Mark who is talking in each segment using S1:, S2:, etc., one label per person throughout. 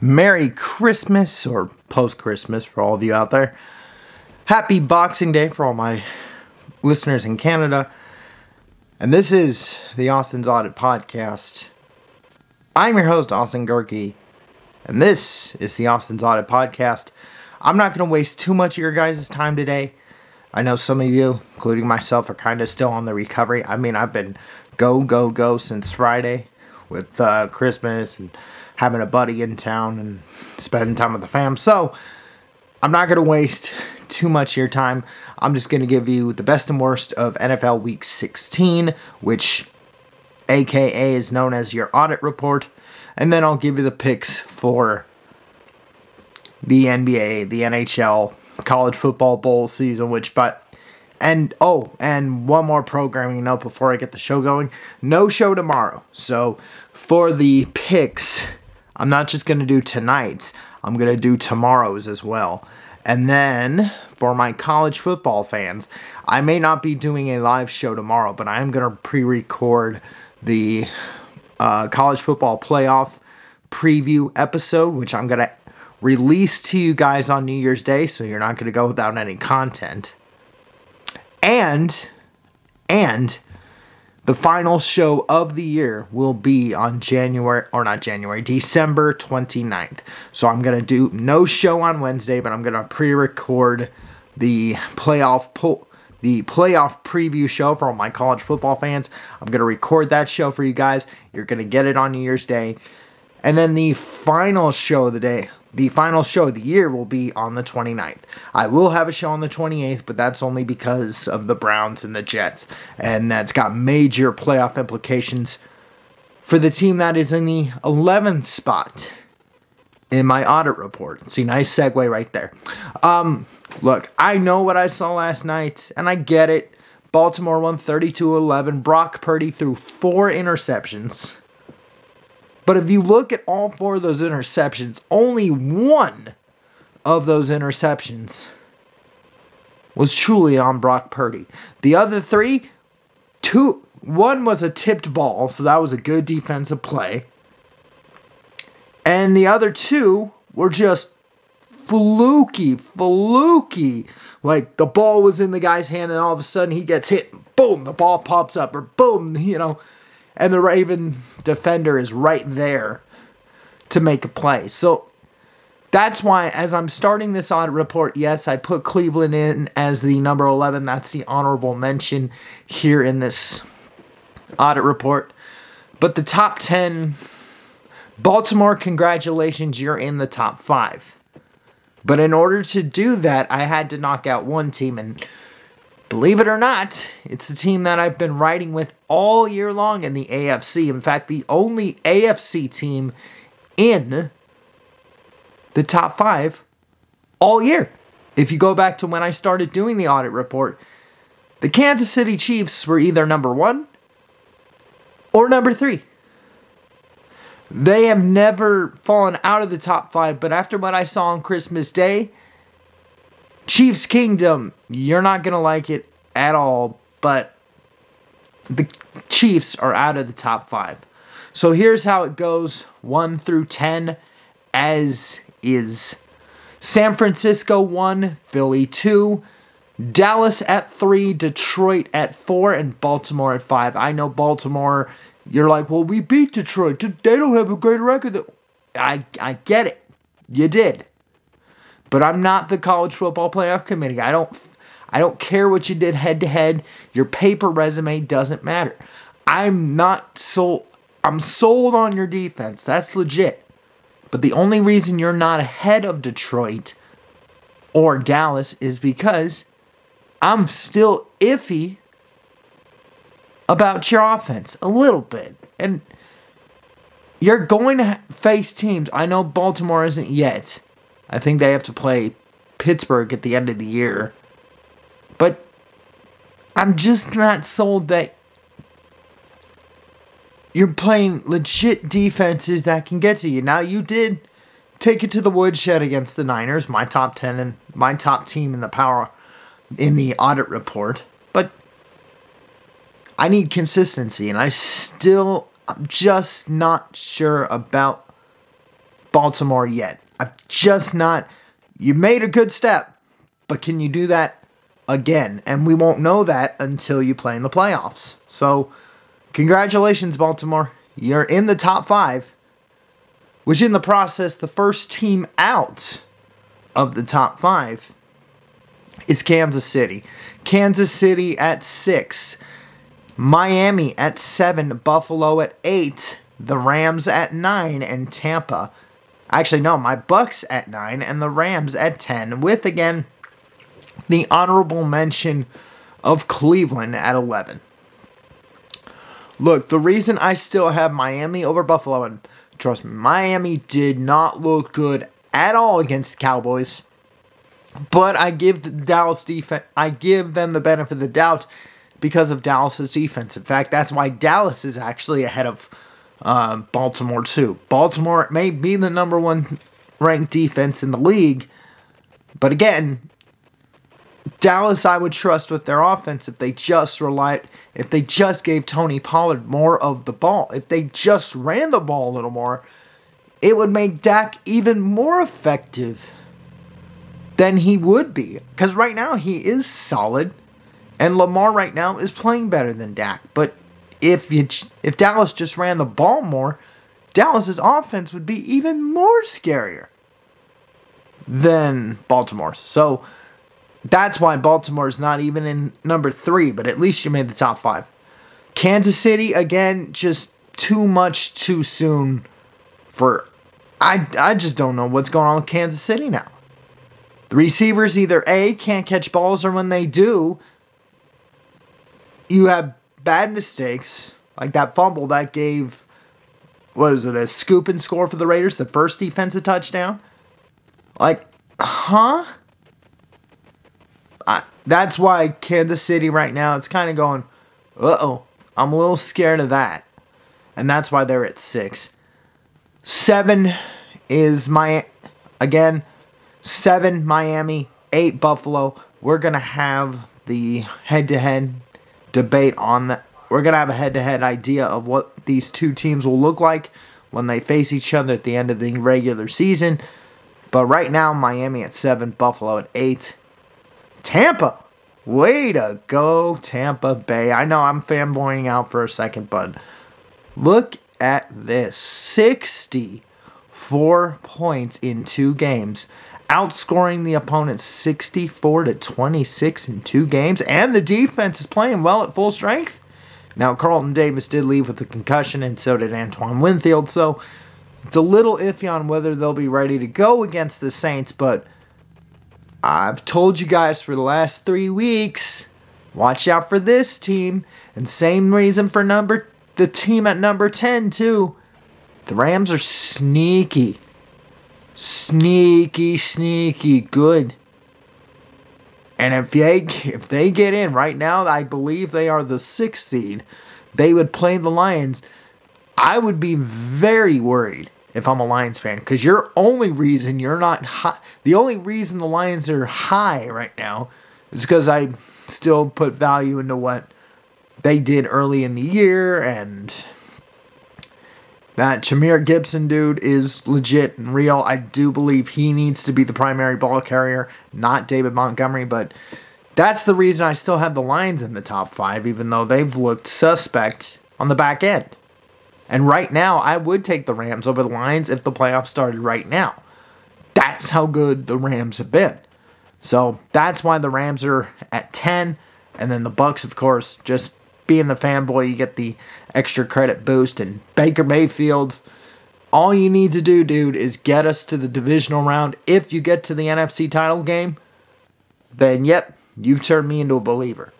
S1: Merry Christmas or post Christmas for all of you out there. Happy Boxing Day for all my listeners in Canada. And this is the Austin's Audit Podcast. I'm your host, Austin Gehrke, and this is the Austin's Audit Podcast. I'm not going to waste too much of your guys' time today. I know some of you, including myself, are kind of still on the recovery. I mean, I've been go, go, go since Friday with uh, Christmas and having a buddy in town and spending time with the fam. So I'm not going to waste too much of your time. I'm just going to give you the best and worst of NFL Week 16, which AKA is known as your audit report. And then I'll give you the picks for the NBA, the NHL, college football bowl season, which, but and oh, and one more programming note before I get the show going. No show tomorrow. So for the picks, I'm not just going to do tonight's, I'm going to do tomorrow's as well. And then for my college football fans, I may not be doing a live show tomorrow, but I am going to pre record the uh, college football playoff preview episode, which I'm going to release to you guys on New Year's Day, so you're not going to go without any content. And, and, the final show of the year will be on January, or not January, December 29th. So I'm going to do no show on Wednesday, but I'm going to pre record the playoff po- the playoff preview show for all my college football fans. I'm going to record that show for you guys. You're going to get it on New Year's Day. And then the final show of the day, the final show of the year will be on the 29th. I will have a show on the 28th, but that's only because of the Browns and the Jets. And that's got major playoff implications for the team that is in the 11th spot in my audit report. See, nice segue right there. Um, look, I know what I saw last night, and I get it. Baltimore won 32 11. Brock Purdy threw four interceptions. But if you look at all four of those interceptions, only one of those interceptions was truly on Brock Purdy. The other three, two, one was a tipped ball, so that was a good defensive play. And the other two were just fluky, fluky. Like the ball was in the guy's hand, and all of a sudden he gets hit. Boom, the ball pops up, or boom, you know and the Raven defender is right there to make a play. So that's why, as I'm starting this audit report, yes, I put Cleveland in as the number 11. That's the honorable mention here in this audit report. But the top 10, Baltimore, congratulations, you're in the top five. But in order to do that, I had to knock out one team, and Believe it or not, it's the team that I've been riding with all year long in the AFC. In fact, the only AFC team in the top five all year. If you go back to when I started doing the audit report, the Kansas City Chiefs were either number one or number three. They have never fallen out of the top five, but after what I saw on Christmas Day, Chiefs Kingdom, you're not going to like it at all, but the Chiefs are out of the top five. So here's how it goes 1 through 10, as is San Francisco 1, Philly 2, Dallas at 3, Detroit at 4, and Baltimore at 5. I know Baltimore, you're like, well, we beat Detroit. They don't have a great record. I, I get it. You did. But I'm not the college football playoff committee. I don't I don't care what you did head to head. Your paper resume doesn't matter. I'm not sold I'm sold on your defense. That's legit. But the only reason you're not ahead of Detroit or Dallas is because I'm still iffy about your offense a little bit. And you're going to face teams. I know Baltimore isn't yet. I think they have to play Pittsburgh at the end of the year. But I'm just not sold that you're playing legit defenses that can get to you. Now you did take it to the woodshed against the Niners, my top 10 and my top team in the power in the audit report. But I need consistency and I still I'm just not sure about Baltimore yet. I'm just not. You made a good step, but can you do that again? And we won't know that until you play in the playoffs. So, congratulations, Baltimore. You're in the top five, which in the process, the first team out of the top five is Kansas City. Kansas City at six, Miami at seven, Buffalo at eight, the Rams at nine, and Tampa. Actually, no, my Bucs at nine and the Rams at ten, with again the honorable mention of Cleveland at eleven. Look, the reason I still have Miami over Buffalo, and trust me, Miami did not look good at all against the Cowboys. But I give the Dallas defense, I give them the benefit of the doubt because of Dallas's defense. In fact, that's why Dallas is actually ahead of uh, Baltimore too. Baltimore may be the number one ranked defense in the league, but again, Dallas I would trust with their offense if they just relied, if they just gave Tony Pollard more of the ball, if they just ran the ball a little more, it would make Dak even more effective than he would be. Because right now he is solid, and Lamar right now is playing better than Dak. But if you if Dallas just ran the ball more, Dallas's offense would be even more scarier than Baltimore's. So that's why Baltimore's not even in number three, but at least you made the top five. Kansas City again, just too much too soon for I I just don't know what's going on with Kansas City now. The receivers either A can't catch balls or when they do, you have bad mistakes, like that fumble that gave what is it, a scoop and score for the Raiders, the first defensive touchdown? Like, huh? I, that's why Kansas City right now, it's kind of going, uh oh, I'm a little scared of that. And that's why they're at six. Seven is my, again, seven Miami, eight Buffalo. We're going to have the head to head debate on that. We're going to have a head to head idea of what these two teams will look like when they face each other at the end of the regular season. But right now, Miami at seven, Buffalo at eight. Tampa, way to go, Tampa Bay. I know I'm fanboying out for a second, but look at this 64 points in two games outscoring the opponent 64 to 26 in two games, and the defense is playing well at full strength. Now, Carlton Davis did leave with a concussion, and so did Antoine Winfield, so it's a little iffy on whether they'll be ready to go against the Saints, but I've told you guys for the last three weeks watch out for this team, and same reason for number the team at number 10, too. The Rams are sneaky. Sneaky, sneaky good. And if they if they get in right now, I believe they are the sixth seed. They would play the Lions. I would be very worried if I'm a Lions fan because your only reason you're not high, the only reason the Lions are high right now is because I still put value into what they did early in the year and that Jahmyr Gibson dude is legit and real. I do believe he needs to be the primary ball carrier, not David Montgomery, but that's the reason I still have the Lions in the top five, even though they've looked suspect on the back end. And right now, I would take the Rams over the Lions if the playoffs started right now. That's how good the Rams have been. So that's why the Rams are at 10. And then the Bucs, of course, just being the fanboy, you get the extra credit boost. And Baker Mayfield, all you need to do, dude, is get us to the divisional round. If you get to the NFC title game, then yep, you've turned me into a believer.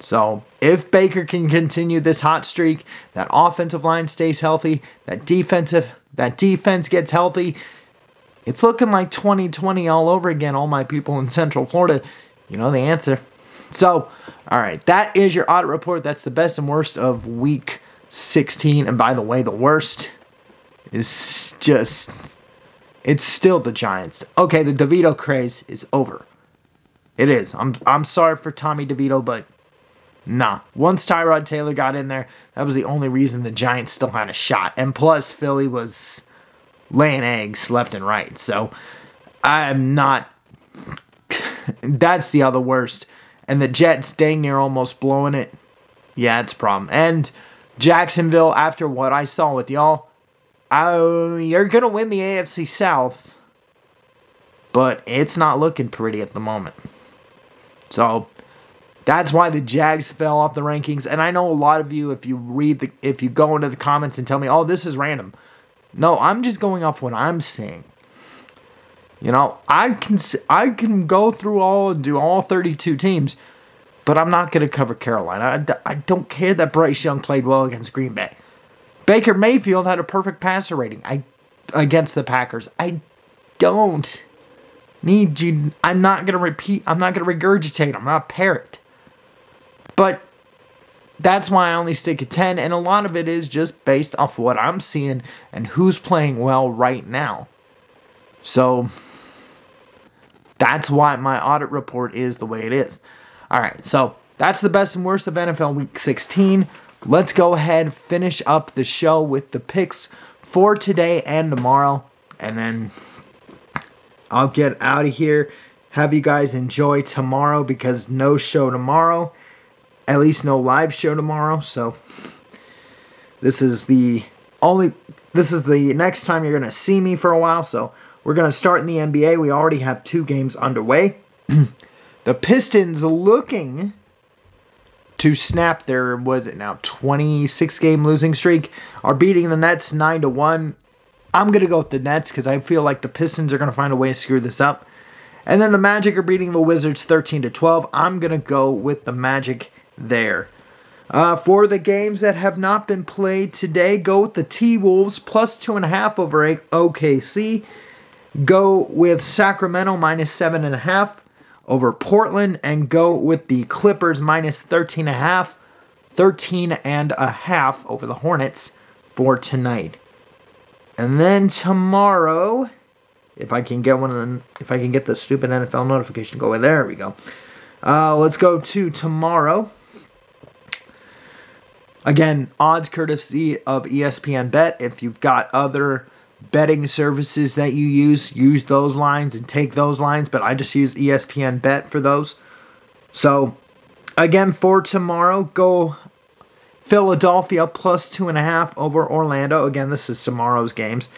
S1: So if Baker can continue this hot streak, that offensive line stays healthy, that defensive that defense gets healthy, it's looking like 2020 all over again, all my people in Central Florida. You know the answer. So, all right, that is your audit report. That's the best and worst of week 16. And by the way, the worst is just, it's still the Giants. Okay, the DeVito craze is over. It is. I'm, I'm sorry for Tommy DeVito, but nah. Once Tyrod Taylor got in there, that was the only reason the Giants still had a shot. And plus, Philly was laying eggs left and right. So I'm not. That's the other worst. And the Jets dang near almost blowing it. Yeah, it's a problem. And Jacksonville, after what I saw with y'all, uh, you're going to win the AFC South, but it's not looking pretty at the moment. So that's why the Jags fell off the rankings. And I know a lot of you, if you read the, if you go into the comments and tell me, oh, this is random. No, I'm just going off what I'm seeing. You know, I can I can go through all and do all 32 teams, but I'm not going to cover Carolina. I, I don't care that Bryce Young played well against Green Bay. Baker Mayfield had a perfect passer rating I against the Packers. I don't need you. I'm not going to repeat. I'm not going to regurgitate. I'm not a parrot. But that's why I only stick at 10, and a lot of it is just based off what I'm seeing and who's playing well right now. So that's why my audit report is the way it is. All right, so that's the best and worst of NFL Week 16. Let's go ahead finish up the show with the picks for today and tomorrow, and then I'll get out of here. Have you guys enjoy tomorrow because no show tomorrow, at least no live show tomorrow. So this is the only this is the next time you're gonna see me for a while. So we're going to start in the NBA. We already have two games underway. the Pistons looking to snap their was it now 26 game losing streak are beating the Nets 9 to 1. I'm going to go with the Nets cuz I feel like the Pistons are going to find a way to screw this up. And then the Magic are beating the Wizards 13 to 12. I'm going to go with the Magic there. Uh, for the games that have not been played today, go with the T Wolves plus two and a half over OKC. Go with Sacramento minus seven and a half over Portland and go with the Clippers minus 13 and a half, 13 and a half over the Hornets for tonight. And then tomorrow, if I can get one of the, if I can get the stupid NFL notification going, there we go. Uh, let's go to tomorrow. Again, odds courtesy of ESPN Bet. If you've got other betting services that you use, use those lines and take those lines, but I just use ESPN Bet for those. So, again, for tomorrow, go Philadelphia plus two and a half over Orlando. Again, this is tomorrow's games.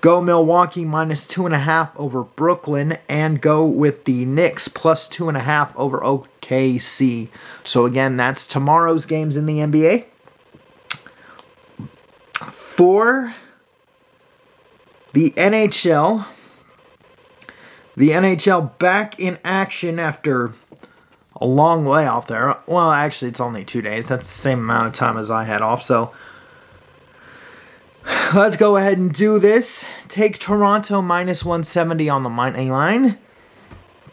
S1: Go Milwaukee minus two and a half over Brooklyn, and go with the Knicks plus two and a half over OKC. So, again, that's tomorrow's games in the NBA. For the NHL, the NHL back in action after a long layoff there. Well, actually, it's only two days. That's the same amount of time as I had off. So let's go ahead and do this. Take Toronto minus 170 on the money line.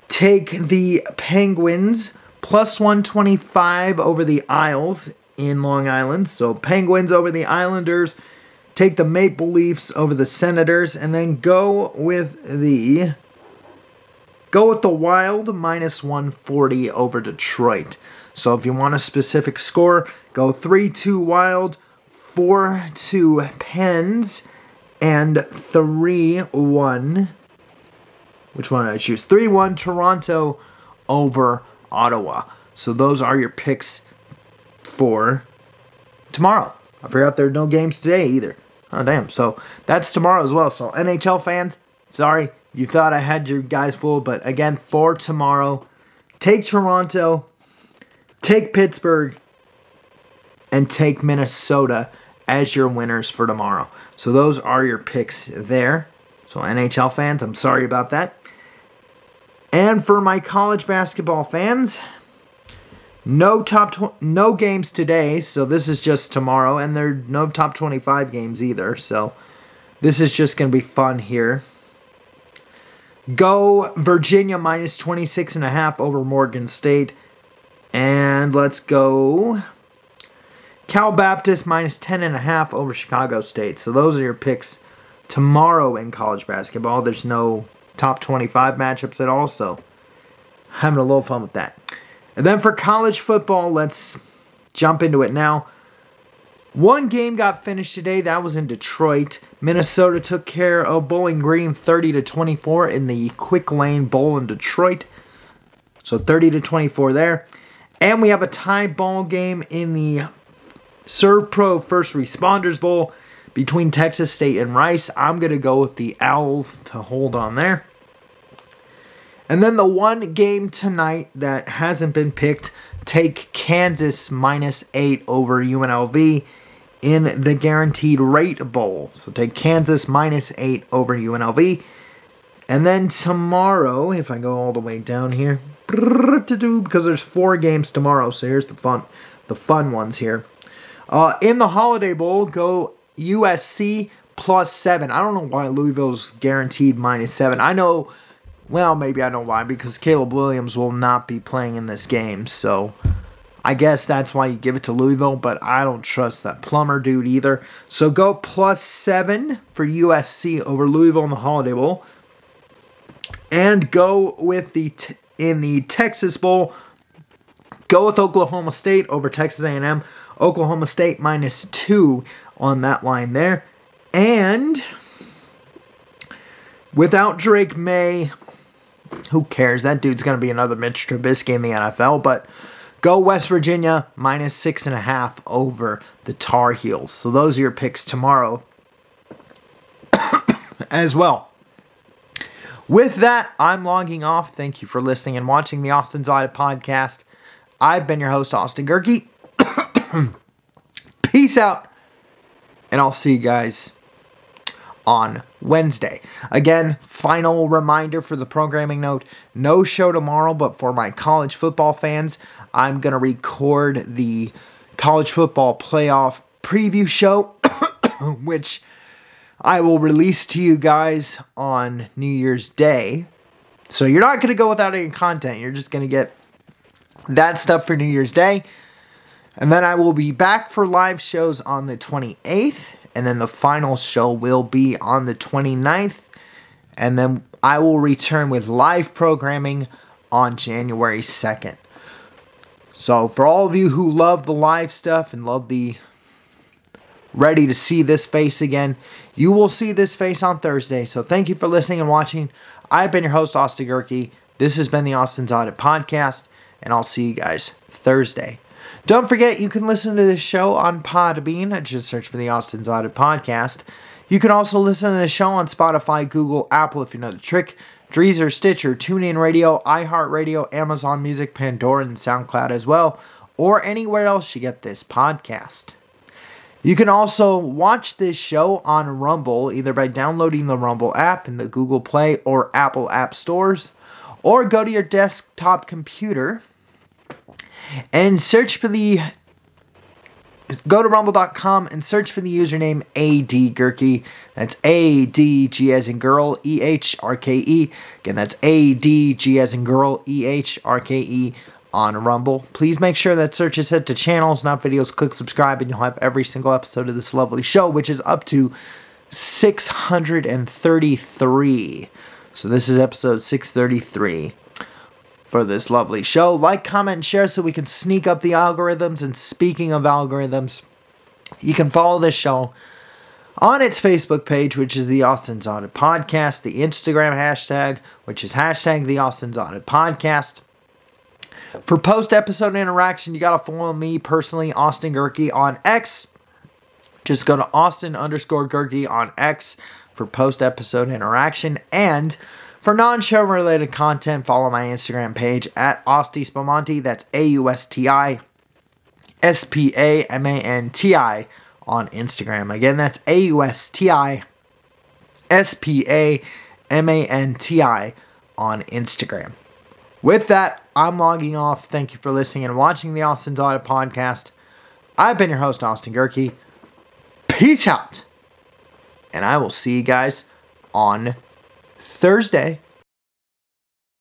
S1: Take the Penguins plus 125 over the Isles in Long Island. So Penguins over the Islanders take the Maple Leafs over the Senators, and then go with the go with the Wild minus 140 over Detroit. So if you want a specific score, go 3-2 Wild, 4-2 Pens, and 3-1 which one did I choose? 3-1 Toronto over Ottawa. So those are your picks for tomorrow. I forgot there are no games today either. Oh, damn. So that's tomorrow as well. So, NHL fans, sorry, you thought I had your guys fooled. But again, for tomorrow, take Toronto, take Pittsburgh, and take Minnesota as your winners for tomorrow. So, those are your picks there. So, NHL fans, I'm sorry about that. And for my college basketball fans, no top tw- no games today, so this is just tomorrow, and there are no top 25 games either. So this is just going to be fun here. Go Virginia minus 26 and a half over Morgan State. And let's go Cal Baptist minus 10 and a half over Chicago State. So those are your picks tomorrow in college basketball. There's no top 25 matchups at all, so having a little fun with that. And then for college football, let's jump into it now. One game got finished today. That was in Detroit. Minnesota took care of Bowling Green 30 to 24 in the Quick Lane Bowl in Detroit. So 30 to 24 there. And we have a tie ball game in the SERVPRO First Responders Bowl between Texas State and Rice. I'm going to go with the Owls to hold on there. And then the one game tonight that hasn't been picked, take Kansas minus 8 over UNLV in the Guaranteed Rate Bowl. So take Kansas minus 8 over UNLV. And then tomorrow, if I go all the way down here, because there's four games tomorrow, so here's the fun, the fun ones here. Uh, in the Holiday Bowl, go USC plus seven. I don't know why Louisville's guaranteed minus seven. I know, well, maybe I know why because Caleb Williams will not be playing in this game, so I guess that's why you give it to Louisville. But I don't trust that Plummer dude either. So go plus seven for USC over Louisville in the Holiday Bowl, and go with the t- in the Texas Bowl. Go with Oklahoma State over Texas A&M. Oklahoma State minus two on that line there. And without Drake Maye, who cares? That dude's going to be another Mitch Trubisky in the NFL. But go West Virginia minus six and a half over the Tar Heels. So those are your picks tomorrow as well. With that, I'm logging off. Thank you for listening and watching the Austin's Audit podcast. I've been your host, Austin Gehrke. Peace out and I'll see you guys on Wednesday. Again, final reminder for the programming note no show tomorrow, but for my college football fans, I'm going to record the college football playoff preview show, which I will release to you guys on New Year's Day. So you're not going to go without any content. You're just going to get that stuff for New Year's Day. And then I will be back for live shows on the 28th. And then the final show will be on the 29th. And then I will return with live programming on January 2nd. So, for all of you who love the live stuff and love the ready to see this face again, you will see this face on Thursday. So, thank you for listening and watching. I've been your host, Austin Gehrke. This has been the Austin's Audit Podcast, and I'll see you guys Thursday. Don't forget, you can listen to this show on Podbean. Just search for the Austin's Audit Podcast. You can also listen to the show on Spotify, Google, Apple if you know the trick, Deezer, Stitcher, TuneIn Radio, iHeartRadio, Amazon Music, Pandora, and SoundCloud as well, or anywhere else you get this podcast. You can also watch this show on Rumble either by downloading the Rumble app in the Google Play or Apple App Stores, or go to your desktop computer and search for the go to rumble.com and search for the username AD Gehrke. That's A D G as in girl E H R K E. Again, that's A D G as in girl E H R K E on Rumble. Please make sure that search is set to channels, not videos. Click subscribe, and you'll have every single episode of this lovely show, which is up to 633. So this is episode 633 for this lovely show. Like, comment, and share so we can sneak up the algorithms. And speaking of algorithms, you can follow this show on its Facebook page, which is the Austin's Audit Podcast, the Instagram hashtag, which is hashtag the Austin's Audit Podcast. For post episode interaction, you got to follow me personally, Austin Gehrke, on X. Just go to Austin underscore Gehrke on X for post episode interaction. And for non show related content, follow my Instagram page at Austi Spamanti. That's A U S T I S P A M A N T I on Instagram. Again, that's A U S T I S P A M A N T I on Instagram. With that, I'm logging off. Thank you for listening and watching the Austin's Audit Podcast. I've been your host, Austin Gehrke. Peace out. And I will see you guys on Thursday